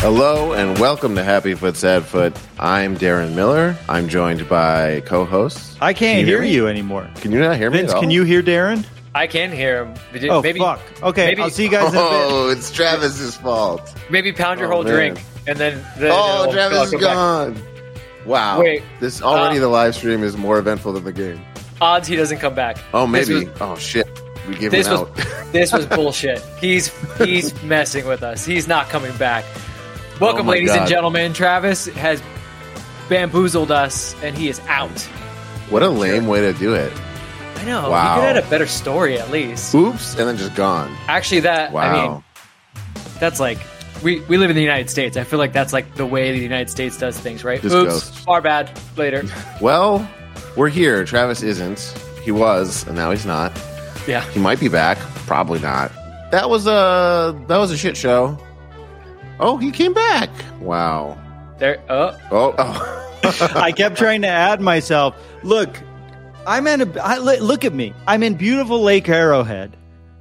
Hello and welcome to Happy Foot Sad Foot. I'm Darren Miller. I'm joined by co-hosts. I can't Can you hear, hear me? you anymore. Can you not hear me? Vince, at all? can you hear Darren? I can hear him. Maybe, Oh, maybe, fuck. Okay, maybe- I'll see you guys in a bit. Oh, it's Travis's fault. Maybe pound your Oh, whole man. drink and then. then Oh, it'll- Travis it'll is come back. gone. Wow. Wait, This already uh, the live stream is more eventful than the game. Odds he doesn't come back. Oh, This maybe. was- oh shit. We give This him was out. this was bullshit. He's he's messing with us. He's not coming back. Oh Welcome, Oh ladies and gentlemen. Travis has bamboozled us, and he is out. what a lame way to do it. I know. Wow. He could have had a better story at least. Oops, and then just gone. Actually, that Wow. I mean, that's like we we live in the United States. I feel like that's like the way the United States does things, right? Just Oops, ghost. our bad. Later. well, we're here. Travis isn't. He was, and now he's not. Yeah. He might be back. Probably not. That was a that was a shit show. Oh, he came back. Wow. There. Oh. Oh, oh. I kept trying to add myself. Look, I'm in a. I, look at me. I'm in beautiful Lake Arrowhead.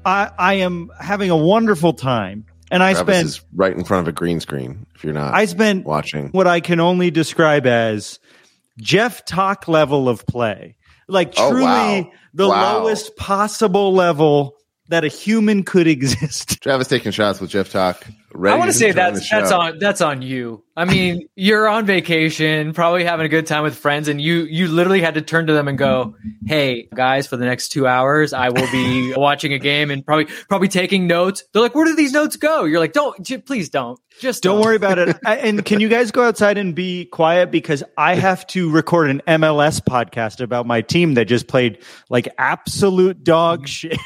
I, I am having a wonderful time, and I Travis spent is right in front of a green screen. If you're not I spent watching, what I can only describe as Geoff Tock level of play. Like Oh, truly wow. the Wow. lowest possible level that a human could exist. Travis taking shots with Geoff Tock. Ready I want to say that's that's show. on that's on you. I mean, you're on vacation, probably having a good time with friends, and you you literally had to turn to them and go, "Hey guys, for the next two hours, I will be watching a game and probably probably taking notes." They're like, "Where do these notes go?" You're like, "Don't, j- please don't, just Don't worry about it. I- and can you guys go outside and be quiet because I have to record an MLS podcast about my team that just played like absolute dog shit.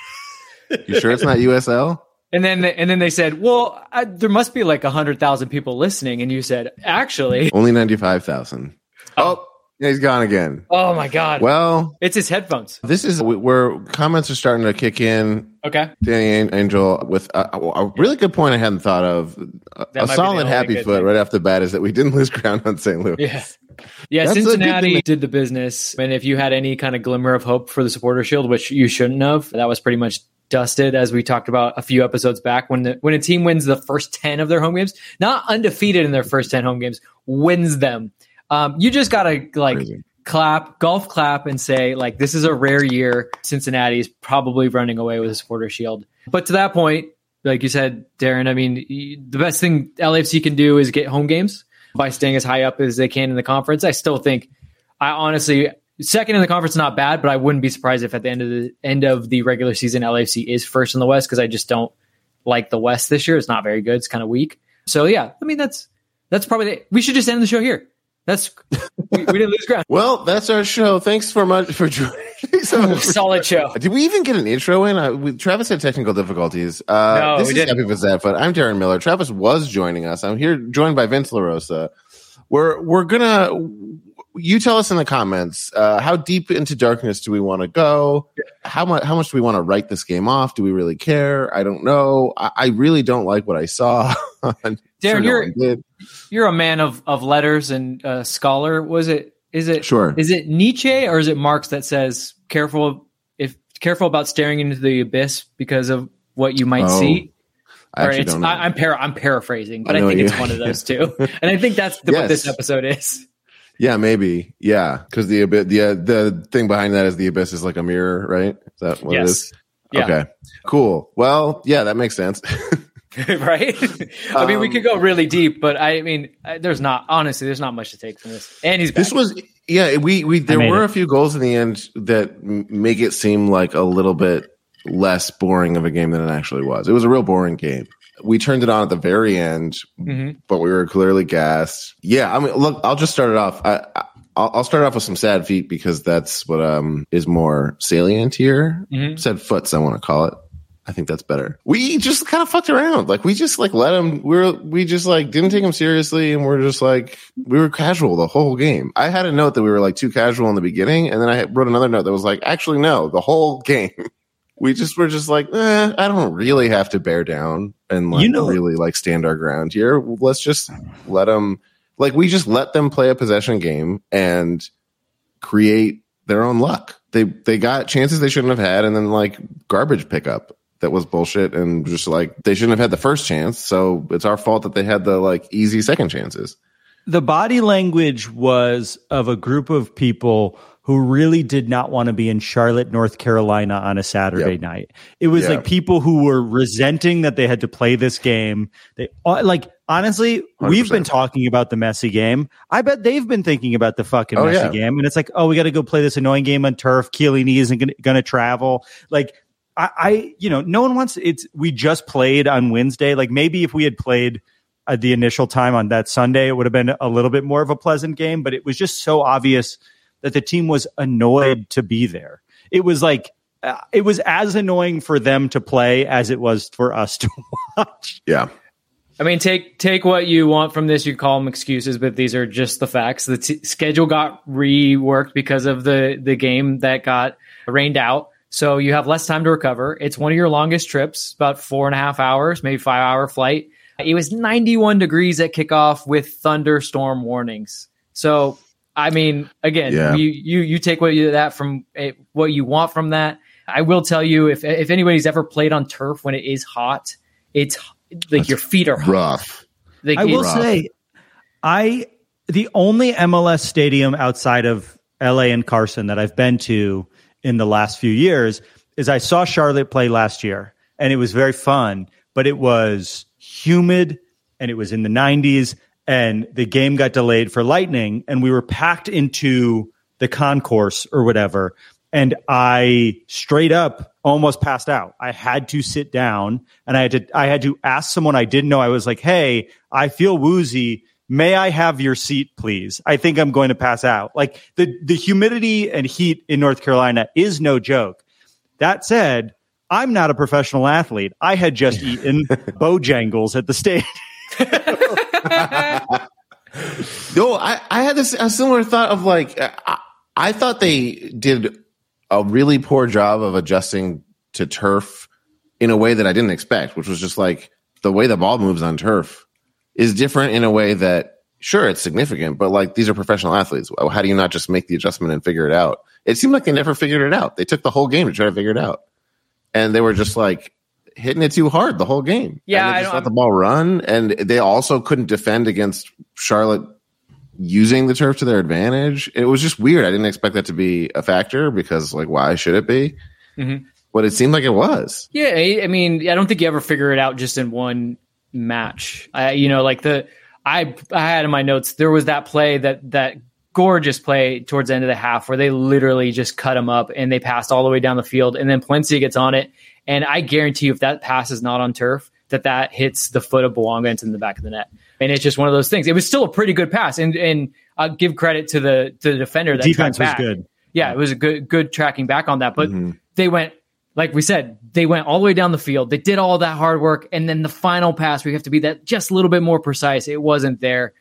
You sure it's not USL? And then and then they said, "Well, I, there must be like a hundred thousand people listening," and you said, "Actually, Only ninety five thousand. Oh. oh, yeah, he's gone again. oh my god, Well, it's his headphones." this is where comments are starting to kick in. Okay, Danny Angel with a, a really good point I hadn't thought of. A, a solid happy foot thing. right off the bat is that we didn't lose ground on St. Louis. Yeah. Yeah, That's Cincinnati did the business. And if you had any kind of glimmer of hope for the supporter shield, which you shouldn't have, that was pretty much dusted as we talked about a few episodes back when the, when a team wins the first 10 of their home games, not undefeated in their first 10 home games, wins them. Um, you just got to like Crazy. clap, golf clap and say like this is a rare year. Cincinnati is probably running away with a supporter shield. But to that point, like you said, Darren, I mean, the best thing LAFC can do is get home games by staying as high up as they can in the conference. I still think, I honestly, second in the conference is not bad, but I wouldn't be surprised if at the end of the end of the regular season, LAFC is first in the West because I just don't like the West this year. It's not very good. It's kind of weak. So yeah, I mean that's that's probably the, we should just end the show here. That's we, we didn't lose ground. Well, that's our show. Thanks for much for joining. so Solid show. Did we even get an intro in? Uh, we, Travis had technical difficulties. Uh, No, this we is didn't. Epic Foot. I'm Darren Miller. Travis was joining us. I'm here joined by Vince La Rosa. We're we're gonna. You tell us in the comments uh, how deep into darkness do we want to go? How much how much do we want to write this game off? Do we really care? I don't know. I, I really don't like what I saw. I'm sure no you're-. You're a man of, of letters and uh, scholar. Was it? Is it? Sure. Is it Nietzsche or is it Marx that says careful if careful about staring into the abyss because of what you might Oh, see? I Or actually it's, don't know. I, I'm para, I'm paraphrasing, but I I, think it's one of those two. and I think that's the, what this episode is. Yeah, maybe. Yeah, because the abyss, the uh, the thing behind that is the abyss is like a mirror, right? Is that what it Yes. is? Yeah. Okay. Cool. Well, yeah, that makes sense. right? I mean, we Um, could go really deep, but I mean, I- there's not honestly, there's not much to take from this. And he's back. this was yeah. We we there were it. a few goals in the end that make it seem like a little bit less boring of a game than it actually was. It was a real boring game. We turned it on at the very end, Mhm. but we were clearly gassed. Yeah, I mean, look, I'll just start it off. I, I I'll, start off with some sad feet because that's what um is more salient here. Mhm. Sad foots, I want to call it. I think that's better. We just kind of fucked around. Like we just like let him. We are we just like didn't take him seriously, and we're just like we were casual the whole game. I had a note that we were like too casual in the beginning, and then I wrote another note that was like, actually no, the whole game. We just were just like, eh, I don't really have to bear down and like You know- really like stand our ground here. Let's just let them like we just let them play a possession game and create their own luck. They they got chances they shouldn't have had, and then like garbage pickup that was bullshit, and just like they shouldn't have had the first chance. So it's our fault that they had the like easy second chances. the body language was of a group of people who really did not want to be in Charlotte, North Carolina on a Saturday Yep. night. It was Yeah. like people who were resenting that they had to play this game. They uh, like honestly, we have been talking about the Messi game. I bet they've been thinking about the fucking Oh, Messi yeah. game, and it's like, oh, we got to go play this annoying game on turf. Keely isn't going to travel. Like I, I, you know, no one wants. It's we just played on Wednesday. Like maybe if we had played at the initial time on that Sunday, it would have been a little bit more of a pleasant game. But it was just so obvious that the team was annoyed to be there. It was like uh, it was as annoying for them to play as it was for us to watch. Yeah, I mean, take take what you want from this. You call them excuses, but these are just the facts. The t- schedule got reworked because of the the game that got rained out. So you have less time to recover. It's one of your longest trips, about four and a half hours, maybe five hour flight. It was 91 degrees at kickoff with thunderstorm warnings. So, I mean, again, Yeah. you, you, you take what you, that from eh, what you want from that. I will tell you if, if anybody's ever played on turf when it is hot, it's like your feet are hot. rough. Like, I will it's- say, I the only MLS stadium outside of LA and Carson that I've been to in the last few years is I saw Charlotte play last year, and it was very fun, but it was humid and it was in the 90s, and the game got delayed for lightning, and we were packed into the concourse or whatever. And I straight up almost passed out. I had to sit down and I had to I had to ask someone I didn't know. I was like, "Hey, I feel woozy. May I have your seat, please? I think I'm going to pass out." Like the the humidity and heat in North Carolina is no joke. That said, I'm not a professional athlete. I had just eaten Bojangles at the state. No, I, I had this a similar thought of like uh, I, I thought they did a really poor job of adjusting to turf in a way that I didn't expect, which was just like the way the ball moves on turf is different in a way that sure it's significant, but like these are professional athletes. How do you not just make the adjustment and figure it out? It seemed like they never figured it out. They took the whole game to try to figure it out, and they were just like hitting it too hard the whole game. Yeah, and they I just let the ball run, and they also couldn't defend against Charlotte using the turf to their advantage. It was just weird. I didn't expect that to be a factor because, like, why should it be? Mhm. But it seemed like it was. Yeah, I I mean, I don't think you ever figure it out just in one match. I, you know, like the I I had in my notes there was that play that that gorgeous play towards the end of the half where they literally just cut him up and they passed all the way down the field and then Palencia gets on it and I guarantee you if that pass is not on turf that that hits the foot of Bouanga and it's in the back of the net and it's just one of those things. It was still a pretty good pass and and I'll give credit to the to the defender that Defense was back. good. yeah, it was a good good tracking back on that. But Mhm. they went, like we said, they went all the way down the field. They did all that hard work, and then the final pass, we have to be that just a little bit more precise. It wasn't there.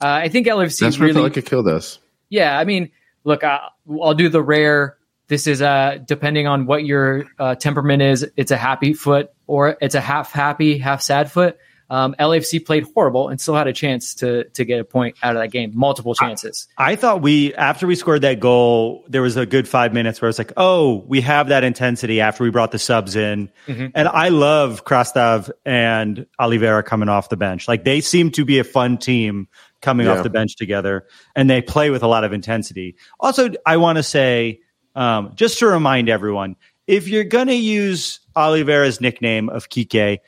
Uh, I think LFC That's where I really, felt like it killed us. yeah. I mean, look, I, I'll do the rare. This is uh depending on what your uh, temperament is. It's a happy foot or it's a half happy, half sad foot. Um, LAFC played horrible and still had a chance to to get a point out of that game, multiple chances. I thought we after we scored that goal, there was a good five minutes where it's like, oh, we have that intensity after we brought the subs in, and I love Krastev and Oliveira coming off the bench. Like they seem to be a fun team coming Yeah. off the bench together, and they play with a lot of intensity. Also, I want to say, um, just to remind everyone, if you're gonna use Oliveira's nickname of Kike.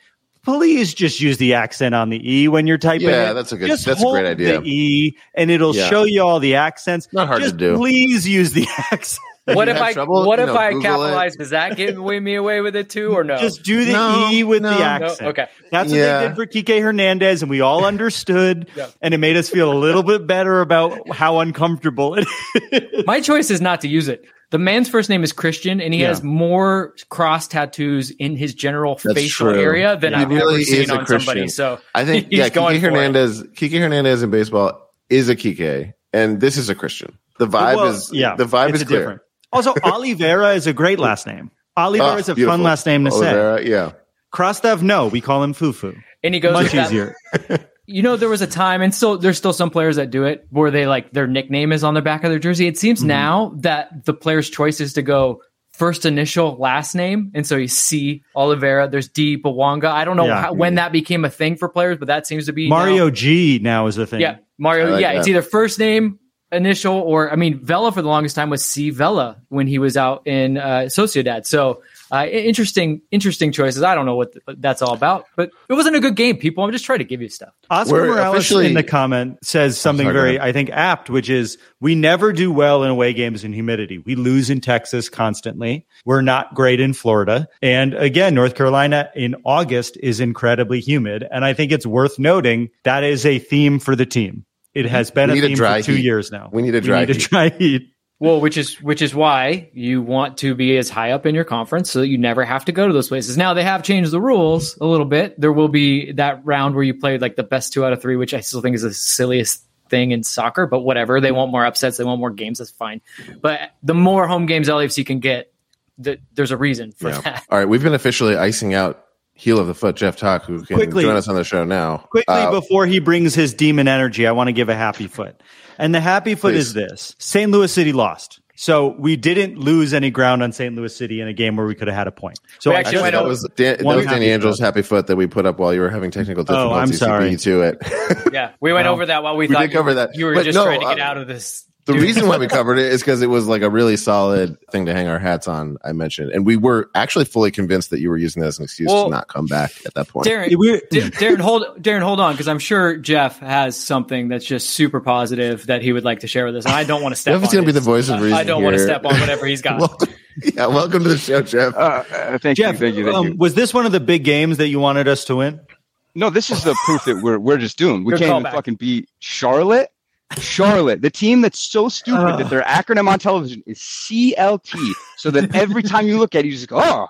Please just use the accent on the E when you're typing. Yeah, it. that's a good- Just that's a great idea. The E, and it'll Yeah. show you all the accents. Not hard to do. Please use the accent. What if I trouble, what you if know, I Google it. capitalize? Does that give away me away with it too, or no? Just do the No, E with no. the No, accent. okay. That's what Yeah. they did for Kike Hernandez, and we all understood, Yeah. and it made us feel a little bit better about how uncomfortable it is. My choice is not to use it. The man's first name is Christian, and he Yeah. has more cross tattoos in his general That's facial true. area than He I've really ever seen is a on somebody. So I think he's yeah, going Kike for it. Hernandez, Kike Hernandez in baseball is a Kike, and this is a Christian. The vibe Well, is yeah, the vibe it's is clear. different. Also, Oliveira is a great last name. Oliveira Ah, is a beautiful. fun last name to say. Yeah, Krastev, no, we call him Fufu. and he goes Much easier. You know, there was a time, and still there's still some players that do it where they like their nickname is on the back of their jersey. It Mm-hmm. seems now that the player's choice is to go first initial last name, and so you see Oliveira. There's D Bouanga. I don't know Yeah. how, when that became a thing for players, but that seems to be now. Mario G now is the thing. Yeah, Mario. Like yeah, it's either first name, initial, or I mean, Vela for the longest time was C Vela when he was out in uh, Sociedad. So uh, interesting, interesting choices. I don't know what th- that's all about, but it wasn't a good game. People, I'm just trying to give you stuff. Oscar We're Morales officially- in the comment says something sorry, very. I think, apt, which is we never do well in away games in humidity. We lose in Texas constantly. We're not great in Florida. And again, North Carolina in August is incredibly humid. And I think it's worth noting that is a theme for the team. It has been a need a theme dry for two heat. years now. We need a dry we need heat. a dry heat. Well, which is which is why you want to be as high up in your conference so that you never have to go to those places. Now they have changed the rules a little bit. There will be that round where you play like the best two out of three, which I still think is the silliest thing in soccer, but whatever. They want more upsets, they want more games, that's fine. But the more home games LAFC can get, the, there's a reason for yeah. that. All right, we've been officially icing out heel of the foot Geoff Tock, who can Quickly. join us on the show now. Quickly Uh, before he brings his demon energy, I want to give a happy foot. And the happy foot Please. is this St. Louis City lost. So we didn't lose any ground on St. Louis City in a game where we could have had a point. So We I actually just- went that was Dan, that was Danny happy Angel's foot. happy foot that we put up while you were having technical difficulties. Oh, I'm difficulties. sorry. To it. Yeah, we went Well, over that while we, we thought did you, cover that. you were But just no, trying to get uh, out of this. The reason why we covered it is because it was like a really solid thing to hang our hats on. I mentioned, and we were actually fully convinced that you were using that as an excuse Well, to not come back at that point. Darren, We- Da- Darren, hold Darren, hold on, because I'm sure Geoff has something that's just super positive that he would like to share with us, and I don't want to step. Geoff is on going to be the voice of reason. I don't want to step on whatever he's got. welcome, yeah, welcome to the show, Geoff. Uh, uh, thank Geoff, you, thank you, thank um, you. was this one of the big games that you wanted us to win? No, this is the proof that we're we're just doomed. We Good can't even callback. fucking beat Charlotte. Charlotte, the team that's so stupid that their acronym on television is CLT, so that every time you look at it, you just go, oh,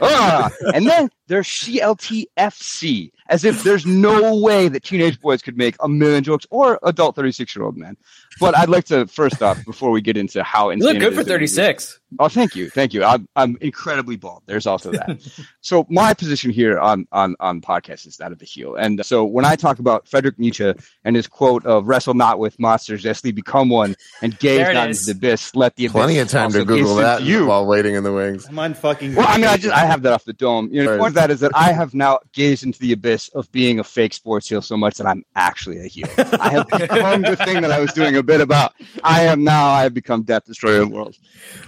ah, and then there's CLTFC, as if there's no way that teenage boys could make a million jokes or adult 36 year old men. But I'd like to first off, before we get into how You look good is for that we lose- 36. Oh, thank you, thank you. I'm I'm incredibly bald. There's also that. so my position here on on on podcast is that of the heel. And so when I talk about Friedrich Nietzsche and his quote of "Wrestle not with monsters, lest they become one," and gaze There not into the abyss, let the abyss Plenty of time to Google that you. while waiting in the wings. I'm on fucking. Well, I mean, I just I have that off the dome. You know, Right. point of that is that I have now gazed into the abyss of being a fake sports heel so much that I'm actually a heel. I have become the thing that I was doing a bit about. I am now. I have become Death Destroyer of Worlds.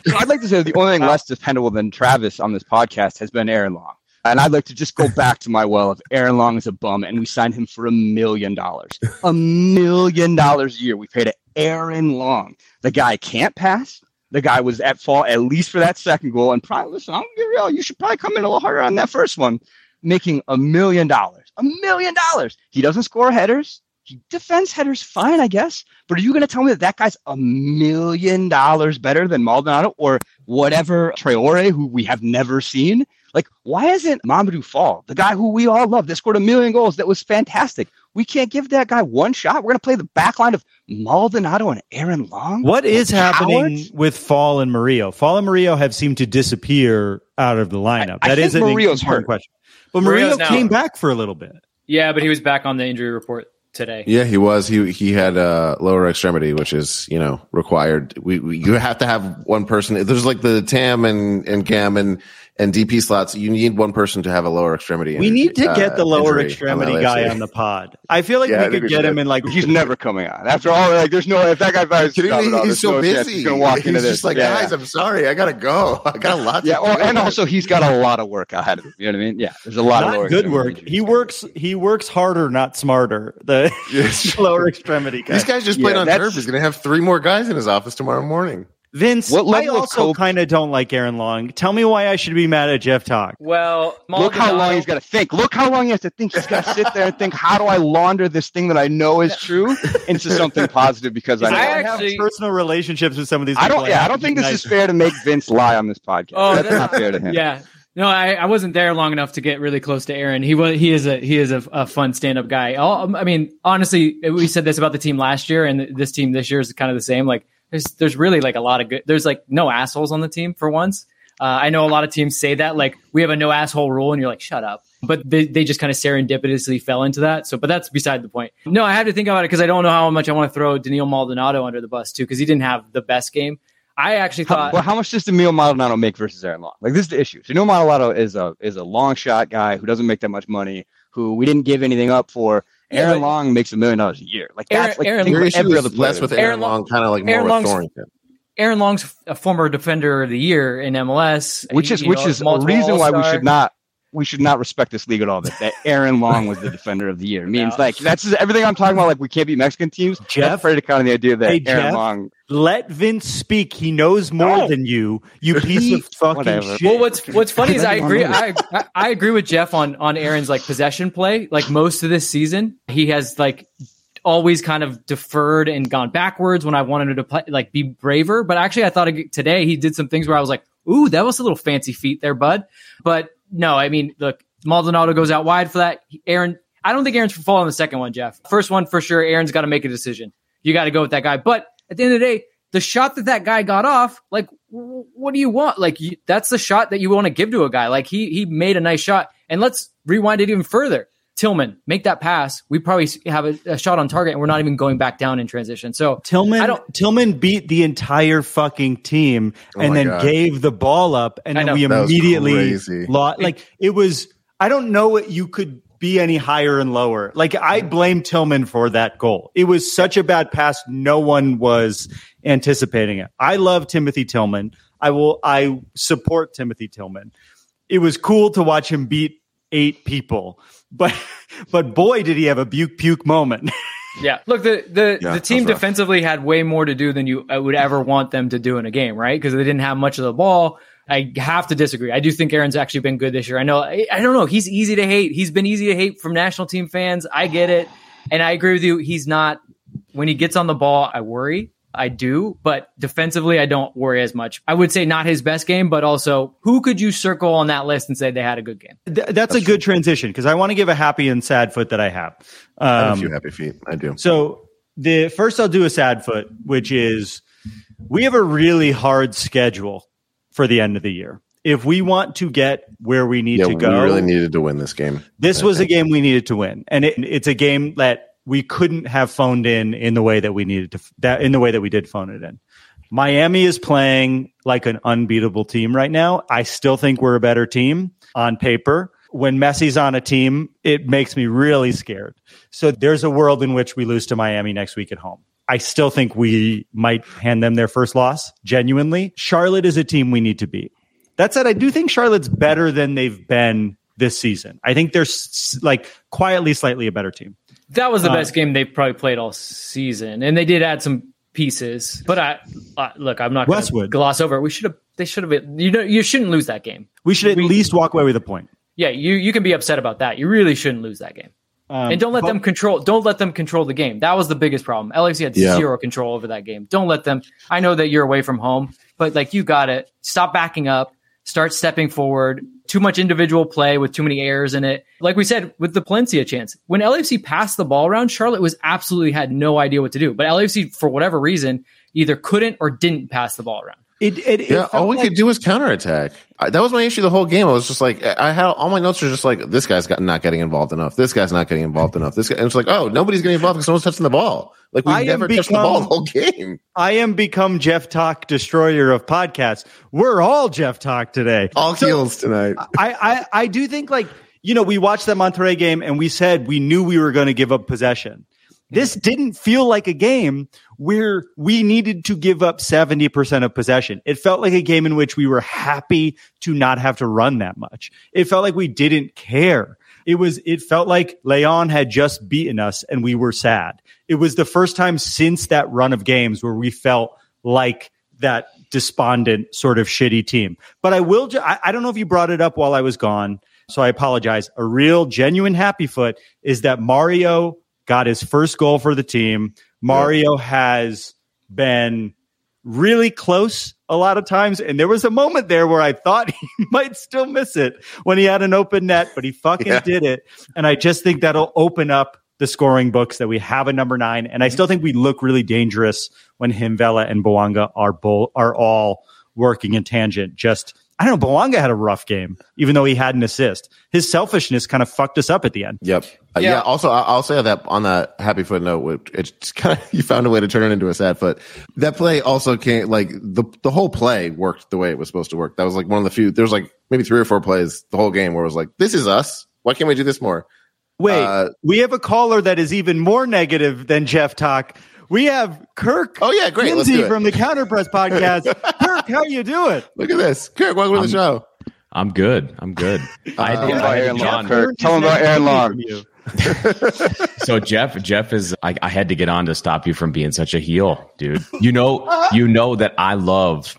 So I'd like to say the only thing less dependable than Travis on this podcast has been Aaron Long. And I'd like to just go back to my well of Aaron Long is a bum, and we signed him for a million dollars. A million dollars a year. We paid Aaron Long. The guy can't pass. The guy was at fault at least for that second goal. And probably, listen, I'm gonna be real. You should probably come in a little harder on that first one, making a million dollars. A million dollars. He doesn't score headers. he defends headers fine, I guess. But are you to tell me that that guy's a million dollars better than Maldonado or whatever Traore, who we have never seen? Like, why isn't Mamadou Fall, the guy who we all love, that scored a million goals, that was fantastic? We can't give that guy one shot. We're going to play the back line of Maldonado and Aaron Long. What is happening Cowards? with Fall and Murillo? Fall and Murillo have seemed to disappear out of the lineup. I- I That is think an Murillo's important hurt. question. But Murillo Murillo's now- came back for a little bit. Yeah, but he was back on the injury report today. Yeah, he was. He he had a lower extremity, which is you know required. We, we you have to have one person. There's like the Tam and and GAM and and DP slots. You need one person to have a lower extremity. We injury- need to get uh, the lower extremity on guy on the pod. I feel like Yeah, we could get him should. in like He's never coming on. After all, like, there's no, if that guy buys Kidding me? He's so no busy. He's going to walk He's into this. just like, Yeah. guys, I'm sorry, I gotta go. I got a lot. To Yeah, well, do." and also he's got a lot of work ahead of him. You know what I mean? Yeah, there's a lot of not lower good work. He works. He works harder, not smarter. The lower extremity guy. these guys just played Yeah, on turf. He's gonna have three more guys in his office tomorrow morning. Vince, What I level of also kind of don't like Aaron Long. Tell me why I should be mad at Geoff Tock. Well, Look how long he's got to think. Look how long he has to think. He's got to sit there and think, how do I launder this thing that I know is true into something positive because I know. I I actually- have personal relationships with some of these. I don't. Yeah, I don't think be this is fair to make Vince lie on this podcast. Oh, that's, that's- not fair to him. Yeah. No, I, I wasn't there long enough to get really close to Aaron. He was he is a he is a, a fun stand up guy. All, I mean, honestly, we said this about the team last year, and this team this year is kind of the same. Like, there's there's really like a lot of good. There's like no assholes on the team for once. Uh, I know a lot of teams say that like we have a no asshole rule, and you're like shut up. But they, they just kind of serendipitously fell into that. So, but that's beside the point. No, I had to think about it because I don't know how much I want to throw Denil Maldonado under the bus too because he didn't have the best game. I actually How, thought well, how much does Denil Maldonado make versus Aaron Long? Like this is the issue. Denil Maldonado is a is a long shot guy who doesn't make that much money, who we didn't give anything up for. Yeah, Aaron but- Long makes a million dollars a year. Like Aaron- that's like Aaron- Your issue every is other player. less with Aaron Aaron Long- Long, kind of like more Aaron with Thorrington. Aaron Long's a former defender of the year in MLS, which is You which know, is a multiple reason why we should not we should not respect this league at all. That, that Aaron Long was the defender of the year means No. like that's everything I'm talking about. Like we can't beat Mexican teams. Geoff? That's predicated on the idea that Hey, Aaron Geoff? Long. Let Vince speak. He knows more No. than you. You piece of fucking Whatever. shit. Well, what's what's funny is I agree. I, I I agree with Geoff on on Aaron's like possession play. Like most of this season, he has like always kind of deferred and gone backwards when I wanted him to play, like be braver. But actually, I thought today he did some things where I was like, "Ooh, that was a little fancy feet there, bud." But no, I mean, look, Maldonado goes out wide for that. Aaron, I don't think Aaron's for fall on the second one, Geoff. First one for sure. Aaron's got to make a decision. You got to go with that guy. But at the end of the day, the shot that that guy got off, like, what do you want? Like, you, that's the shot that you want to give to a guy. Like, he he made a nice shot. And let's rewind it even further. Tillman, make that pass. We probably have a, a shot on target, and we're not even going back down in transition. So Tillman I don't- Tillman beat the entire fucking team Oh and then God. gave the ball up and then we That immediately lost like it was I don't know what you could be any higher and lower. Like I blame Tillman for that goal. It was such a bad pass no one was anticipating it. I love Timothy Tillman. I will I support Timothy Tillman. It was cool to watch him beat eight people. But but boy did he have a puke puke moment. Yeah. Look, the the, Yeah, the team defensively had way more to do than you uh, would ever want them to do in a game, right? Because they didn't have much of the ball. I have to disagree. I do think Aaron's actually been good this year. I know. I, I don't know. He's easy to hate. He's been easy to hate from national team fans. I get it, and I agree with you. He's not. When he gets on the ball, I worry. I do, but defensively, I don't worry as much. I would say not his best game, but also who could you circle on that list and say they had a good game? Th- that's, a good transition because I want to give a happy and sad foot that I have. I have a Um, few happy feet. I do. so the first I'll do a sad foot, which is we have a really hard schedule for the end of the year. If we want to get where we need Yeah, to go, we really needed to win this game. this was a game we needed to win, and it, it's a game that we couldn't have phoned in in the way that we needed to that in the way that we did phone it in. Miami is playing like an unbeatable team right now. I still think we're a better team on paper. When Messi's on a team, it makes me really scared. So there's a world in which we lose to Miami next week at home. I still think we might hand them their first loss, genuinely. Charlotte is a team we need to beat. That said, I do think Charlotte's better than they've been this season. I think they're like quietly slightly a better team. That was the Uh, best game they probably played all season, and they did add some pieces. But I uh, look, I'm not going to Westwood. gloss over. We should have. They should have. You know, you shouldn't lose that game. We should at least walk away with a point. Yeah, you you can be upset about that. You really shouldn't lose that game. Um, and don't let but- them control. Don't let them control the game. That was the biggest problem. LAFC had Yeah. zero control over that game. Don't let them. I know that you're away from home, but like you got it. Stop backing up. Start stepping forward. Too much individual play with too many errors in it. Like we said with the Palencia chance, when LAFC passed the ball around, Charlotte was absolutely had no idea what to do. But LAFC, for whatever reason, either couldn't or didn't pass the ball around. It, it, it Yeah, all we like- could do was counterattack. I, that was my issue the whole game. I was just like, I had all my notes are just like, this guy's got, not getting involved enough. This guy's not getting involved enough. This guy, and it's like, oh, nobody's getting involved because no one's touching the ball. Like we never touched the ball the whole game. I am become Geoff Tock, destroyer of podcasts. We're all Geoff Tock today. All So- heels tonight. I, I, I do think like, you know, we watched that Monterrey game and we said we knew we were going to give up possession. This didn't feel like a game where we needed to give up 70% of possession. It felt like a game in which we were happy to not have to run that much. It felt like we didn't care. It was, it felt like Leon had just beaten us and we were sad. It was the first time since that run of games where we felt like that despondent sort of shitty team. But I will, ju- I, I don't know if you brought it up while I was gone. So I apologize. A real genuine happy foot is that Mario got his first goal for the team. Mario has been really close a lot of times. And there was a moment there where I thought he might still miss it when he had an open net, but he fucking Yeah. did it. And I just think that'll open up the scoring books that we have a number nine. And I still think we look really dangerous when him, Vela, and Bouanga are both are all working in tangent. Just I don't know. Bouanga had a rough game, even though he had an assist. His selfishness kind of fucked us up at the end. Yep. Uh, Yeah. yeah. Also, I- I'll say that on that happy foot note, it's kind of you found a way to turn it into a sad foot. That play also came like the the whole play worked the way it was supposed to work. That was like one of the few. There was like maybe three or four plays the whole game where it was like, "This is us. Why can't we do this more?" Wait, Uh, we have a caller that is even more negative than Geoff Tock. We have Kirk. Oh, yeah, great. Let's Kinsey do it. from the Counterpress podcast. Kirk, how you doing? Look at this, Kirk. Welcome to the show. I'm good. I'm good. I, Uh, Tell him I about had Aaron Long, Kirk. Tell him about Aaron Long. so Geoff, Geoff is. I, I had to get on to stop you from being such a heel, dude. You know, you know that I love.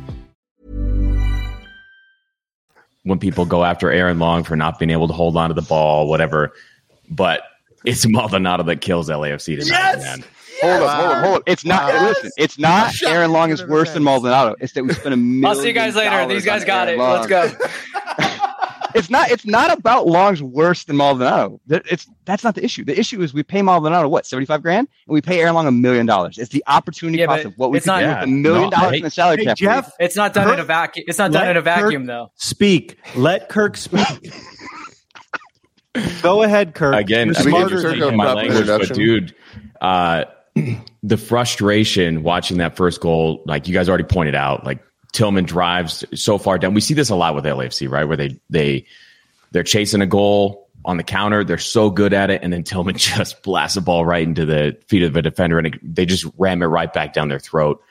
when people go after Aaron Long for not being able to hold on to the ball, whatever. But it's Maldonado that kills LAFC tonight, man. Hold up, hold up, hold up. It's not. Listen, it's not. Aaron Long is worse than Maldonado. It's that we spent a million. I'll see you guys later. These guys got Aaron it. Long. Let's go. It's not. It's not about Long's worse than Maldonado. It's that's not the issue. The issue is we pay Maldonado what seventy five grand, and we pay Aaron Long a million dollars. It's the opportunity Yeah, cost of what we it's could not- do Yeah, with a million no, dollars hey- in the salary Hey, cap. Geoff, It's not done in a vacuum. It's not done in a vacuum, Kirk though. Speak. Let Kirk speak. Go ahead, Kirk. Again, You're I we think get smarter you're than taking a him. my language, but dude, uh, the frustration watching that first goal, like you guys already pointed out, like Tillman drives so far down. We see this a lot with LAFC, right? Where they they they're chasing a goal on the counter, they're so good at it, and then Tillman just blasts a ball right into the feet of a defender, and they just ram it right back down their throat.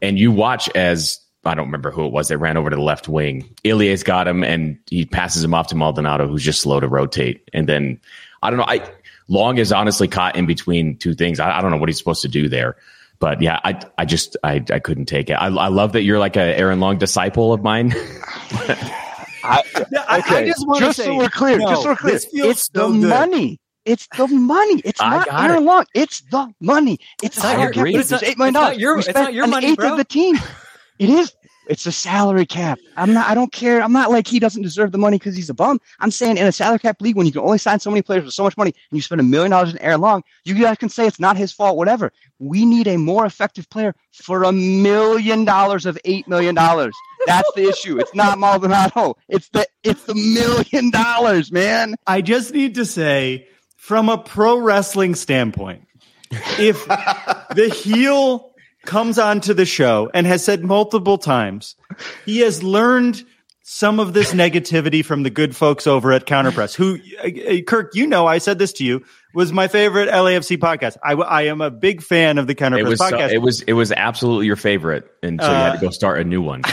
And you watch as I don't remember who it was. They ran over to the left wing. Ilie's got him, and he passes him off to Maldonado, who's just slow to rotate. And then I don't know. I Long is honestly caught in between two things. I, I don't know what he's supposed to do there. But yeah, I I just I, I couldn't take it. I, I love that you're like a Aaron Long disciple of mine. I, Yeah, I- I just wanna just say, so we're clear, no, just so we're clear, this feels it's so the good. money. It's the money. It's I not got Aaron it. Long. It's the money. It's It's not salary your- cap. agree. It's it's not- eight million it's not dollars. your- We it's spent not your an money, eighth bro. of the team. It is. It's a salary cap. I'm not. I don't care. I'm not like he doesn't deserve the money because he's a bum. I'm saying in a salary cap league, when you can only sign so many players with so much money, and you spend a million dollars in Aaron Long, you guys can say it's not his fault. Whatever. We need a more effective player for a million dollars of eight million dollars. That's the issue. It's not Maldonado. It's the it's the million dollars, man. I just need to say, from a pro wrestling standpoint, if the heel comes onto the show and has said multiple times he has learned some of this negativity from the good folks over at Counterpress, who, uh, Kirk, you know, I said this to you, was my favorite LAFC podcast. I, I am a big fan of the Counterpress It was so- podcast. it was it was absolutely your favorite, and so you had to go start a new one.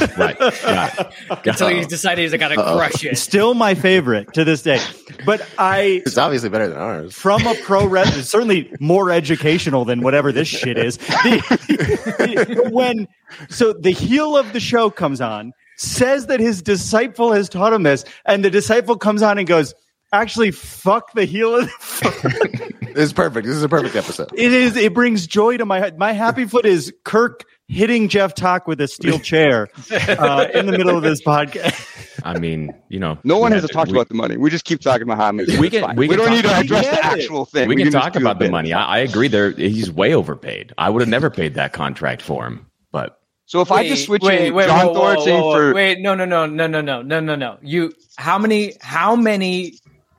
right. Got it. Got Until it. he decided he's got to crush it. Still my favorite to this day. But I, It's obviously better than ours. from a pro wrestling, certainly more educational than whatever this shit is. The- when so the heel of the show comes on, says that his disciple has taught him this, and the disciple comes on and goes, "Actually, fuck the heel of the." This is perfect. This is a perfect episode. It is. It brings joy to my heart. My happy foot is Kirk hitting Geoff Tock with a steel chair uh, in the middle of this podcast. I mean, you know, No one has to talk we- about the money. We just keep talking about how many. We can- we we can don't need to address the get it. actual thing. We can just talk about the money. I, I agree. There, he's way overpaid. I would have never paid that contract for him. But So if I just switch wait, in wait, John whoa, whoa, Thorrington whoa, whoa. for wait, no, no, no, no, no, no, no, no, no. You, how many, how many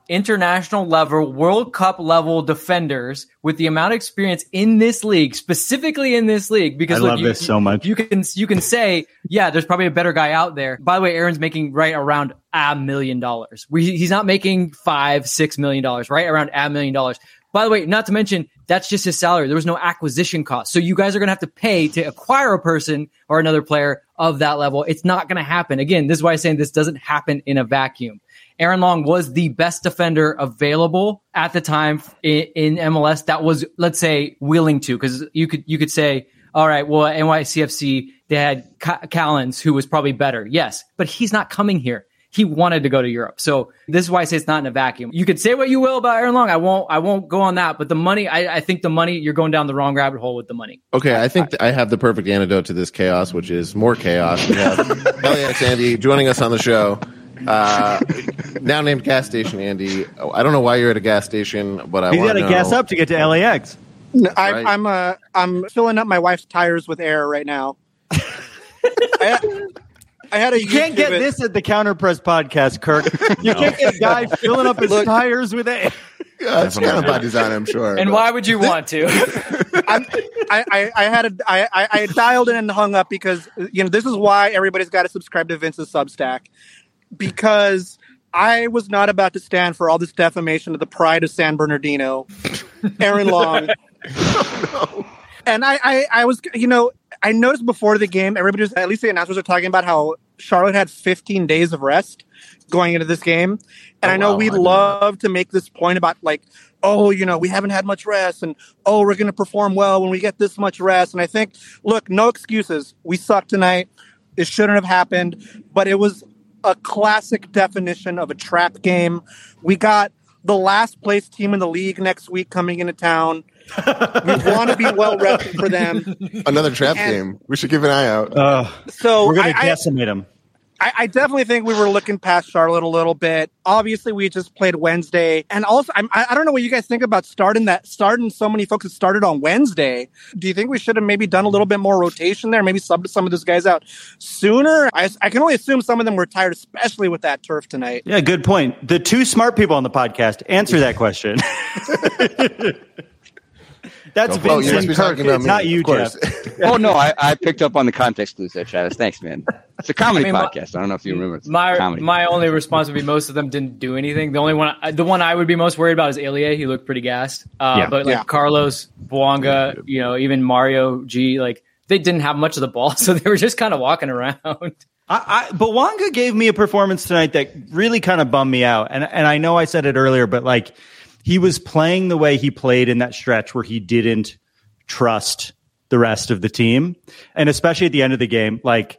international level, World Cup level defenders with the amount of experience in this league, specifically in this league? Because I look, love you, this so much. You can, you can say, yeah, there's probably a better guy out there. By the way, Aaron's making right around a million dollars. He's not making five, six million dollars, right around a million dollars. By the way, not to mention that's just his salary. There was no acquisition cost. So you guys are going to have to pay to acquire a person or another player of that level. It's not going to happen. Again, this is why I'm saying this doesn't happen in a vacuum. Aaron Long was the best defender available at the time in, in MLS that was, let's say, willing to, because you could, you could say, all right, well, NYCFC, they had Ca- Callens, who was probably better. Yes, but he's not coming here. He wanted to go to Europe. So this is why I say it's not in a vacuum. You could say what you will about Aaron Long. I won't, I won't go on that, but the money, I, I think the money, you're going down the wrong rabbit hole with the money. Okay, I think I have the perfect antidote to this chaos, which is more chaos. We have LAX Andy joining us on the show. Uh, now named gas station Andy. I don't know why you're at a gas station, but I He's want got to know. gas up to get to LAX. No, I, Right. I'm uh, I'm filling up my wife's tires with air right now. I, I had a You can't get YouTube- this at the Counterpress podcast, Kirk. You can't get a guy filling up his Look- tires with air. Yeah, it's kind of by design, I'm sure. And but- why would you want to? I'm, I, I, I had a I, I, I dialed in and hung up because you know this is why everybody's got to subscribe to Vince's Substack because I was not about to stand for all this defamation of the pride of San Bernardino, Aaron Long. Oh, and I, I, I was, you know, I noticed before the game, everybody was, at least the announcers are talking about how Charlotte had 15 days of rest going into this game. And Oh, I know wow, we I know love to make this point about like, oh, you know, we haven't had much rest and oh, we're going to perform well when we get this much rest. And I think, look, no excuses. We suck tonight. It shouldn't have happened, but it was a classic definition of a trap game. We got the last place team in the league next week coming into town. we want to be well rested for them. Another trap And- game. We should give an eye out. Uh, So we're going to I- decimate him. I, I definitely think we were looking past Charlotte a little bit. Obviously, we just played Wednesday, and also I'm, I I don't know what you guys think about starting that starting so many folks that started on Wednesday. Do you think we should have maybe done a little bit more rotation there? Maybe subbed some of those guys out sooner. I, I can only assume some of them were tired, especially with that turf tonight. Yeah, good point. The two smart people on the podcast answer that question. That's you Vincent must be Kirk. talking It's not you, of. Geoff. Oh no, I, I picked up on the context clues there, Travis. Thanks, man. It's a comedy I mean, my- podcast. I don't know if you remember. It's My comedy. my only response would be most of them didn't do anything. The only one, the one I would be most worried about is Ilie. He looked pretty gassed. Uh, Yeah. but like Yeah. Carlos, Bouanga, you know, even Mario G, like they didn't have much of the ball, so they were just kind of walking around. I, I, but Wonga gave me a performance tonight that really kind of bummed me out. And and I know I said it earlier, but like he was playing the way he played in that stretch where he didn't trust the rest of the team, and especially at the end of the game, like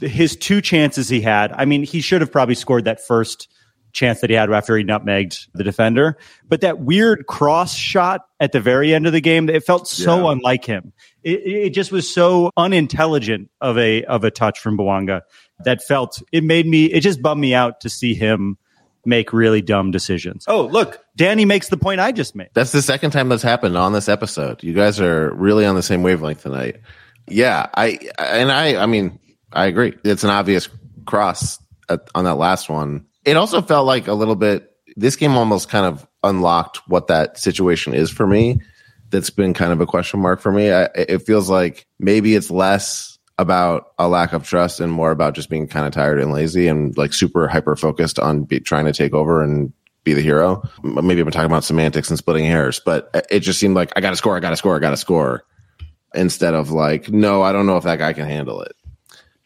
his two chances he had. I mean, he should have probably scored that first chance that he had after he nutmegged the defender. But that weird cross shot at the very end of the game, it felt so Yeah. unlike him. It, it just was so unintelligent of a of a touch from Bouanga that felt it made me it just bummed me out to see him make really dumb decisions. Oh, look, Danny makes the point I just made. That's the second time that's happened on this episode. You guys are really on the same wavelength tonight. Yeah, I and I I mean, I agree. It's an obvious cross at, on that last one. It also felt like a little bit this game almost kind of unlocked what that situation is for me. That's been kind of a question mark for me. I, it feels like maybe it's less about a lack of trust and more about just being kind of tired and lazy and like super hyper focused on be, trying to take over and be the hero. Maybe I'm talking about semantics and splitting hairs, but it just seemed like I got to score, I got to score, I got to score, instead of like, no, I don't know if that guy can handle it.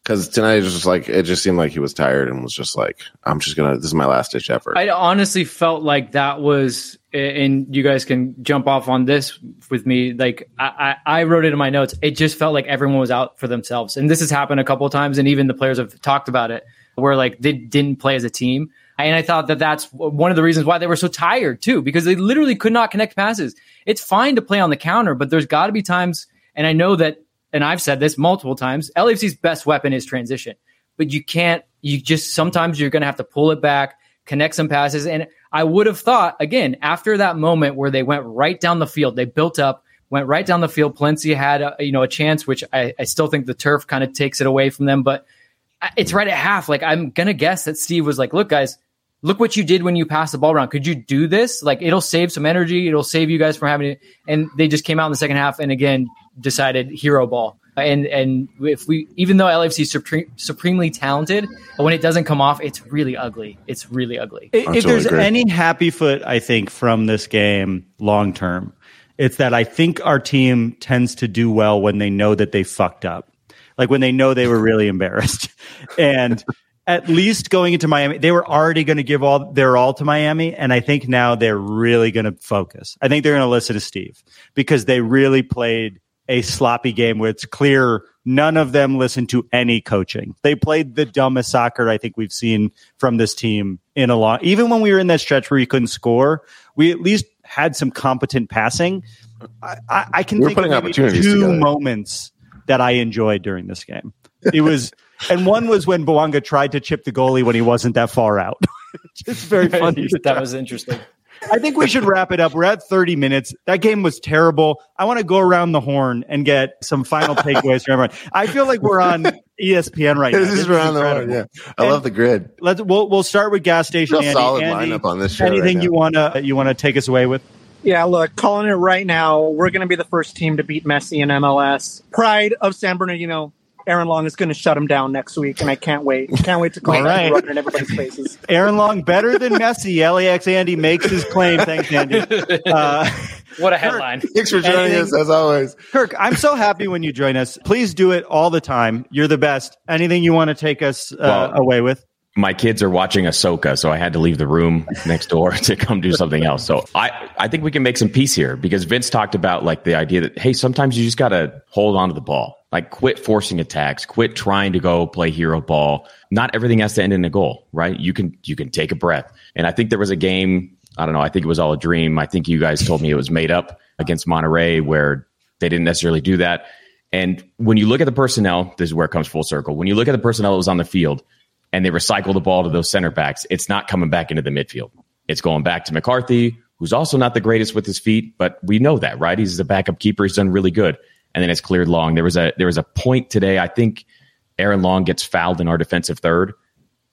Because tonight it was just like it just seemed like he was tired and was just like, I'm just gonna. This is my last ditch effort. I honestly felt like that was, and you guys can jump off on this with me. Like I, I, wrote it in my notes. It just felt like everyone was out for themselves, and this has happened a couple times, and even the players have talked about it, where like they didn't play as a team. And I thought that that's one of the reasons why they were so tired too, because they literally could not connect passes. It's fine to play on the counter, but there's got to be times, and I know that, and I've said this multiple times, LAFC's best weapon is transition, but you can't, you just, sometimes you're going to have to pull it back, connect some passes. And I would have thought, again, after that moment where they went right down the field, they built up, went right down the field. Palencia had, a, you know, a chance, which I, I still think the turf kind of takes it away from them, but uh, it's right at half. Like I'm gonna guess that Steve was like, "Look, guys, look what you did when you passed the ball around. Could you do this? Like it'll save some energy. It'll save you guys from having it. And they just came out in the second half and again decided hero ball. And and if we, even though LFC is supreme, supremely talented, when it doesn't come off, it's really ugly. It's really ugly. If totally there's agree. any happy foot, I think, from this game long term, it's that I think our team tends to do well when they know that they fucked up. Like when they know they were really embarrassed. And at least going into Miami, they were already going to give all their all to Miami. And I think now they're really going to focus. I think they're going to listen to Steve because they really played a sloppy game where it's clear none of them listened to any coaching. They played the dumbest soccer I think we've seen from this team in a long. Even when we were in that stretch where we couldn't score, we at least had some competent passing. I, I, I can We were think of putting maybe opportunities two together. moments that I enjoyed during this game. It was, and one was when Bouanga tried to chip the goalie when he wasn't that far out. It's very funny. that was interesting. I think we should wrap it up. We're at 30 minutes. That game was terrible. I want to go around the horn and get some final takeaways from everyone. I feel like we're on ESPN right now. this is around the horn. Yeah, I love the grid. Let's we'll we'll start with gas station. Andy. solid Andy, lineup on this show. Anything right you now. wanna you wanna take us away with? Yeah, look, calling it right now. We're going to be the first team to beat Messi in MLS. Pride of San Bernardino. Aaron Long is going to shut him down next week, and I can't wait. Can't wait to call All right. in everybody's faces. Aaron Long better than Messi. LAX Andy makes his claim. Thanks, Andy. Uh, What a headline. Thanks for joining Anything- us as always. Kirk, I'm so happy when you join us. Please do it all the time. You're the best. Anything you want to take us uh, Well- away with? My kids are watching Ahsoka, so I had to leave the room next door to come do something else. So I, I think we can make some peace here because Vince talked about like the idea that, hey, sometimes you just got to hold on to the ball. Like quit forcing attacks, quit trying to go play hero ball. Not everything has to end in a goal, right? You can, you can take a breath. And I think there was a game, I don't know, I think it was all a dream. I think you guys told me it was made up against Monterrey where they didn't necessarily do that. And when you look at the personnel, this is where it comes full circle. When you look at the personnel that was on the field, and they recycle the ball to those center backs, it's not coming back into the midfield. It's going back to McCarthy, who's also not the greatest with his feet, but we know that, right? He's a backup keeper. He's done really good. And then it's cleared long. There was a there was a point today. I think Aaron Long gets fouled in our defensive third.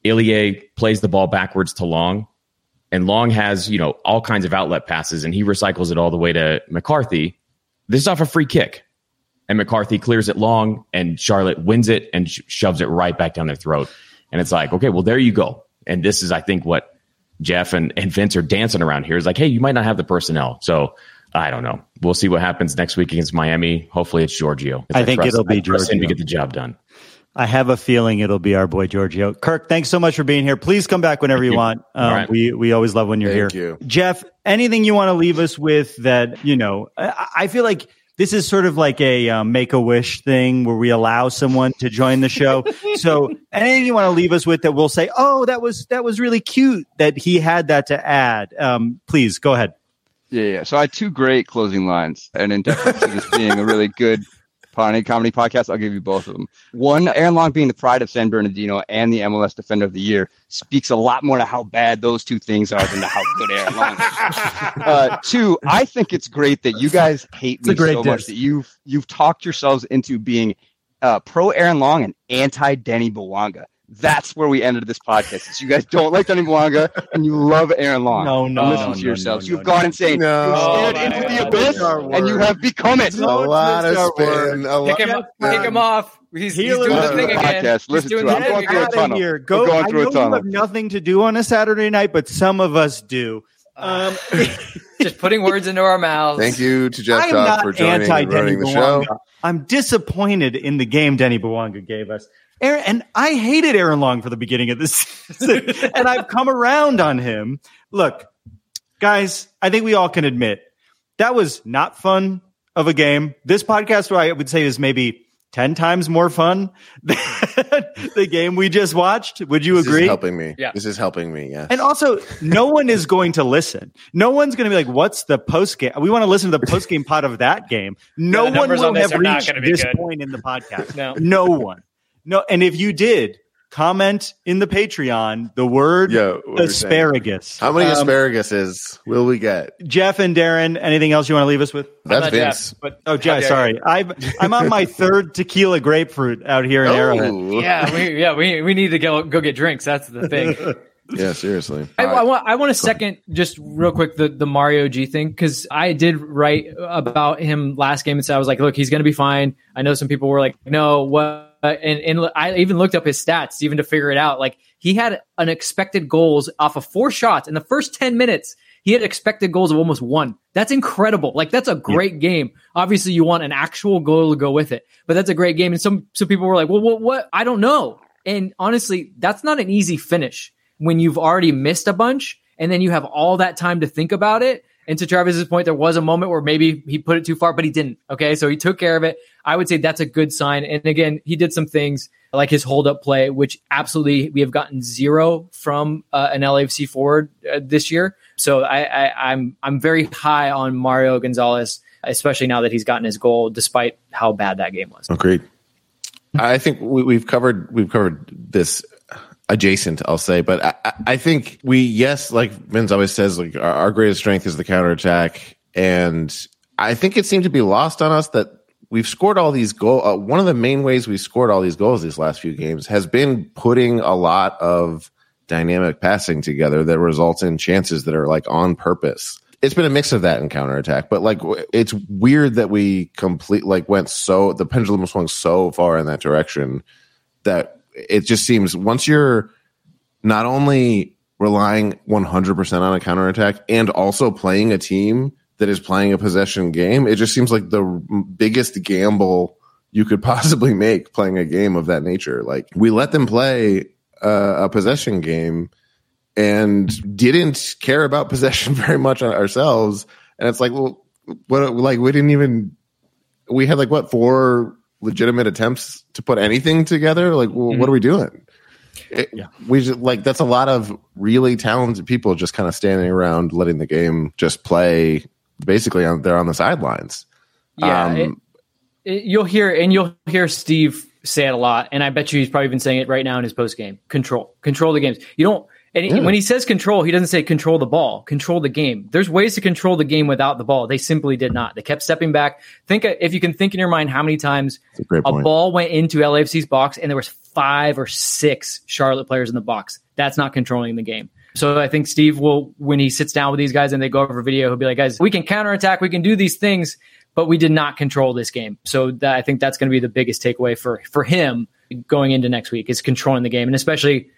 Ilie plays the ball backwards to Long, and Long has you know all kinds of outlet passes, and he recycles it all the way to McCarthy. This is off a free kick, and McCarthy clears it long, and Charlotte wins it and sh- shoves it right back down their throat. And it's like, okay, well, there you go. And this is, I think, what Geoff and, and Vince are dancing around here is like, hey, you might not have the personnel. So I don't know. We'll see what happens next week against Miami. Hopefully it's Giorgio. I think it'll be trust him to get the job done. I have a feeling it'll be our boy Giorgio. Kirk, thanks so much for being here. Please come back whenever you, you. want. Um, All right. We we always love when you're Thank here. you. Geoff, anything you want to leave us with that you know? I, I feel like this is sort of like a um, make a wish thing where we allow someone to join the show. so anything you want to leave us with that we'll say, oh, that was that was really cute that he had that to add. Um, please go ahead. Yeah, yeah. So I had two great closing lines, and in deference to this being a really good Pawnee Comedy podcast, I'll give you both of them. One, Aaron Long being the pride of San Bernardino and the MLS Defender of the Year speaks a lot more to how bad those two things are than to how good Aaron Long is. Uh, two, I think it's great that you guys hate me so much that you've you've talked yourselves into being uh, pro Aaron Long and anti Denis Bouanga. That's where we ended this podcast. you guys don't like Denis Bouanga and you love Aaron Long. No, no, listen no, to no, yourselves. no, You've no, gone insane. No. You've stared Oh, into the abyss and you have become it. a lot of spin. A lot, Kick him, kick him off. He's, he's Healer doing the the thing again. podcast. He's Listen doing to the it. I'm going through a tunnel. here. We're Go. going I through a know you have nothing to do on a Saturday night, but some of us do. Um, Just putting words into our mouths. Thank you to Geoff I'm Cobb not for joining anti and running the show. I'm disappointed in the game Denis Bouanga gave us. Aaron, and I hated Aaron Long for the beginning of this season, and I've come around on him. Look, guys, I think we all can admit that was not fun of a game. This podcast, I would say, is maybe 10 times more fun than the game we just watched. Would you This agree? is helping me. Yeah. This is helping me. Yeah. And also, no one is going to listen. No one's going to be like, "What's the post game?" We want to listen to the post game pod of that game. No Yeah, one will on have are reached this good. point in the podcast. No. no one. No, and if you did, comment in the Patreon the word Yeah, what we're saying. asparagus. How many Um, asparaguses will we get? Geoff and Darren, anything else you want to leave us with? I'm That's Vince. Geoff, but Oh, Geoff, dare sorry. I've, I'm on my third tequila grapefruit out here in Arrowhead. Oh. Yeah, we, yeah, we, we need to go go get drinks. That's the thing. Yeah, seriously. I, I want I want to second just real quick the the Mario G thing because I did write about him last game and said I was like, look, he's going to be fine. I know some people were like, no, what? Uh, and and I even looked up his stats even to figure it out. Like he had an expected goals off of four shots in the first ten minutes. He had expected goals of almost one. That's incredible. Like that's a great game. Obviously, you want an actual goal to go with it, but that's a great game. And some some people were like, well, what? what? I don't know. And honestly, that's not an easy finish when you've already missed a bunch and then you have all that time to think about it. And to Travis's point, there was a moment where maybe he put it too far, but he didn't. Okay. So he took care of it. I would say that's a good sign. And again, he did some things like his hold up play, which absolutely we have gotten zero from uh, an LAFC forward uh, this year. So I, I, I'm, I'm very high on Mario Gonzalez, especially now that he's gotten his goal, despite how bad that game was. Agreed. I think we, we've covered we've covered this adjacent. I'll say, but I- I, think we yes, like Vince always says, like our, our greatest strength is the counterattack, and I think it seemed to be lost on us that we've scored all these goals. Uh, one of the main ways we scored all these goals these last few games has been putting a lot of dynamic passing together that results in chances that are like on purpose. It's been a mix of that and counterattack, but like it's weird that we complete like went so the pendulum swung so far in that direction that it just seems once you're not only relying 100% on a counterattack and also playing a team that is playing a possession game, it just seems like the biggest gamble you could possibly make playing a game of that nature. Like we let them play uh, a possession game and didn't care about possession very much ourselves. And it's like, well, what, like we didn't even, we had like what, four legitimate attempts to put anything together? Like, well, what are we doing? It, Yeah. We just like, that's a lot of really talented people just kind of standing around letting the game just play basically on, they're on the sidelines. Yeah, Um, it- it- you'll hear and you'll hear Steve say it a lot, and I bet you he's probably been saying it right now in his post game. Control, control the games. You don't. And Yeah. when he says control, he doesn't say control the ball, control the game. There's ways to control the game without the ball. They simply did not. They kept stepping back. Think uh, if you can think in your mind how many times a a ball went into LAFC's box and there was five or six Charlotte players in the box. That's not controlling the game. So I think Steve will, when he sits down with these guys and they go over video, he'll be like, guys, we can counterattack, we can do these things, but we did not control this game. So that, I think that's going to be the biggest takeaway for, for him going into next week is controlling the game. And especially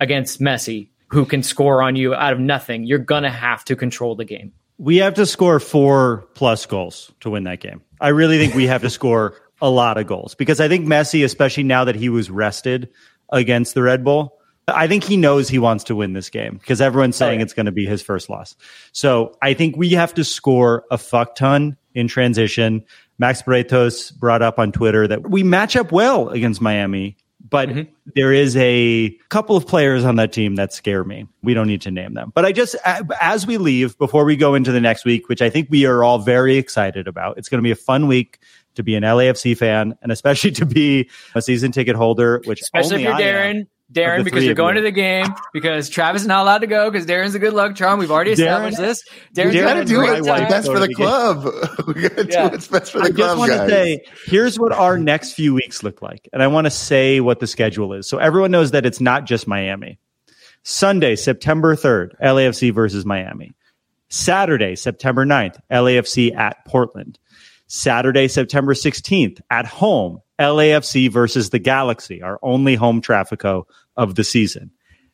against Messi, who can score on you out of nothing, you're going to have to control the game. We have to score four plus goals to win that game. I really think we have to score a lot of goals because I think Messi, especially now that he was rested against the Red Bull, I think he knows he wants to win this game because everyone's saying it's going to be his first loss. So I think we have to score a fuck ton in transition. Max Bretos brought up on Twitter that we match up well against Miami, but Mm-hmm. there is a couple of players on that team that scare me. We don't need to name them. But I just, as we leave, before we go into the next week, which I think we are all very excited about, it's going to be a fun week to be an LAFC fan and especially to be a season ticket holder, which Especially if you're I. Darren. of Darren, because you're going you. to the game because Travis is not allowed to go because Darren's a good luck charm. We've already established Darren- this. We Darren's Darren gotta do and great what's my time. wife best for the the club. we gotta Yeah. do what's best for the I club, just want guys. to say, here's what our next few weeks look like. And I want to say what the schedule is. So everyone knows that it's not just Miami. Sunday, September 3rd, LAFC versus Miami. Saturday, September 9th, LAFC at Portland. Saturday, September 16th, at home, LAFC versus the Galaxy, our only home Trafico of the season.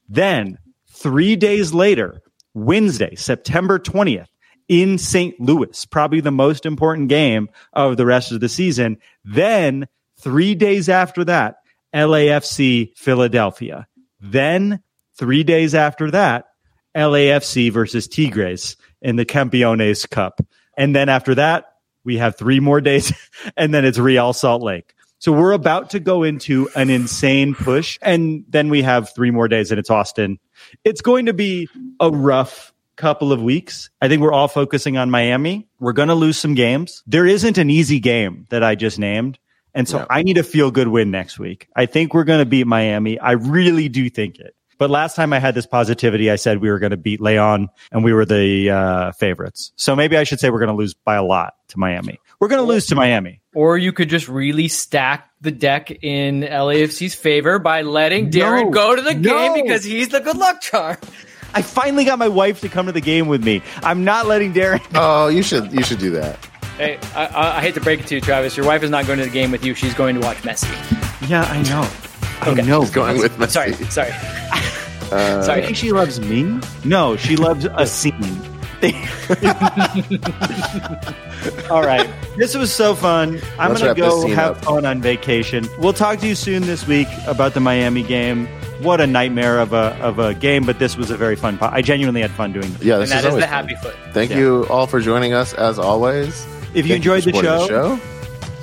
Then, three days later, Wednesday, September 20th, in St. Louis, probably the most important game of the rest of the season. Then, three days after that, LAFC Philadelphia. Then, three days after that, LAFC versus Tigres in the Campeones Cup. And then after that, we have three more days, and then it's Real Salt Lake. So we're about to go into an insane push, and then we have three more days, and it's Austin. It's going to be a rough couple of weeks. I think we're all focusing on Miami. We're going to lose some games. There isn't an easy game that I just named. And so No. I need a feel good win next week. I think we're going to beat Miami. I really do think it. But last time I had this positivity, I said we were going to beat Leon and we were the uh, favorites. So maybe I should say we're going to lose by a lot to Miami. We're going to lose to Miami. Or you could just really stack the deck in LAFC's favor by letting Darren No, go to the game because he's the good luck charm. I finally got my wife to come to the game with me. I'm not letting Darren. Oh, you should you should do that. Hey, I, I, I hate to break it to you, Travis. Your wife is not going to the game with you. She's going to watch Messi. Yeah, I know. Okay. I know. He's going with Messi. Sorry, sorry. Uh, I sorry. think she loves me. No, she loves a scene. All right. This was so fun. I'm going to go have up. fun on vacation. We'll talk to you soon this week about the Miami game. What a nightmare of a of a game, but this was a very fun. Po- I genuinely had fun doing this. Yeah, And this that is is always the fun. happy foot. Thank Yeah. you all for joining us as always. If you Thank enjoyed for the supporting show,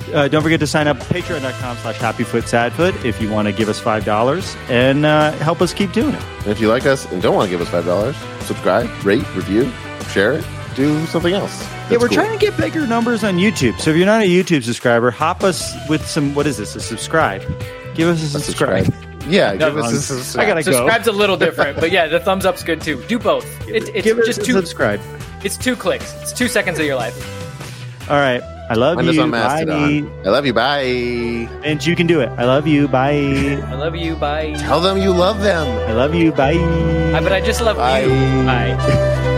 show. uh, don't forget to sign up patreon.com slash happyfootsadfoot if you want to give us $5 and uh, help us keep doing it. And if you like us and don't want to give us five dollars, subscribe, rate, review, share it, do something else. yeah, we're cool. trying to get bigger numbers on YouTube. So if you're not a YouTube subscriber, hop us with some, what is this, a subscribe? Give us a subscribe. subscribe. Yeah, No, give us a I subscribe. I gotta go. Subscribe's a little different, but yeah, the thumbs up's good too. Do both. It, it's Give just a two. subscribe. It's two clicks. It's two seconds of your life. All right. I love Find you. on Bye. I love you. Bye. And you can do it. I love you. Bye. I love you. Bye. Tell them you love them. I love you. Bye. I, but I just love Bye. you. Bye.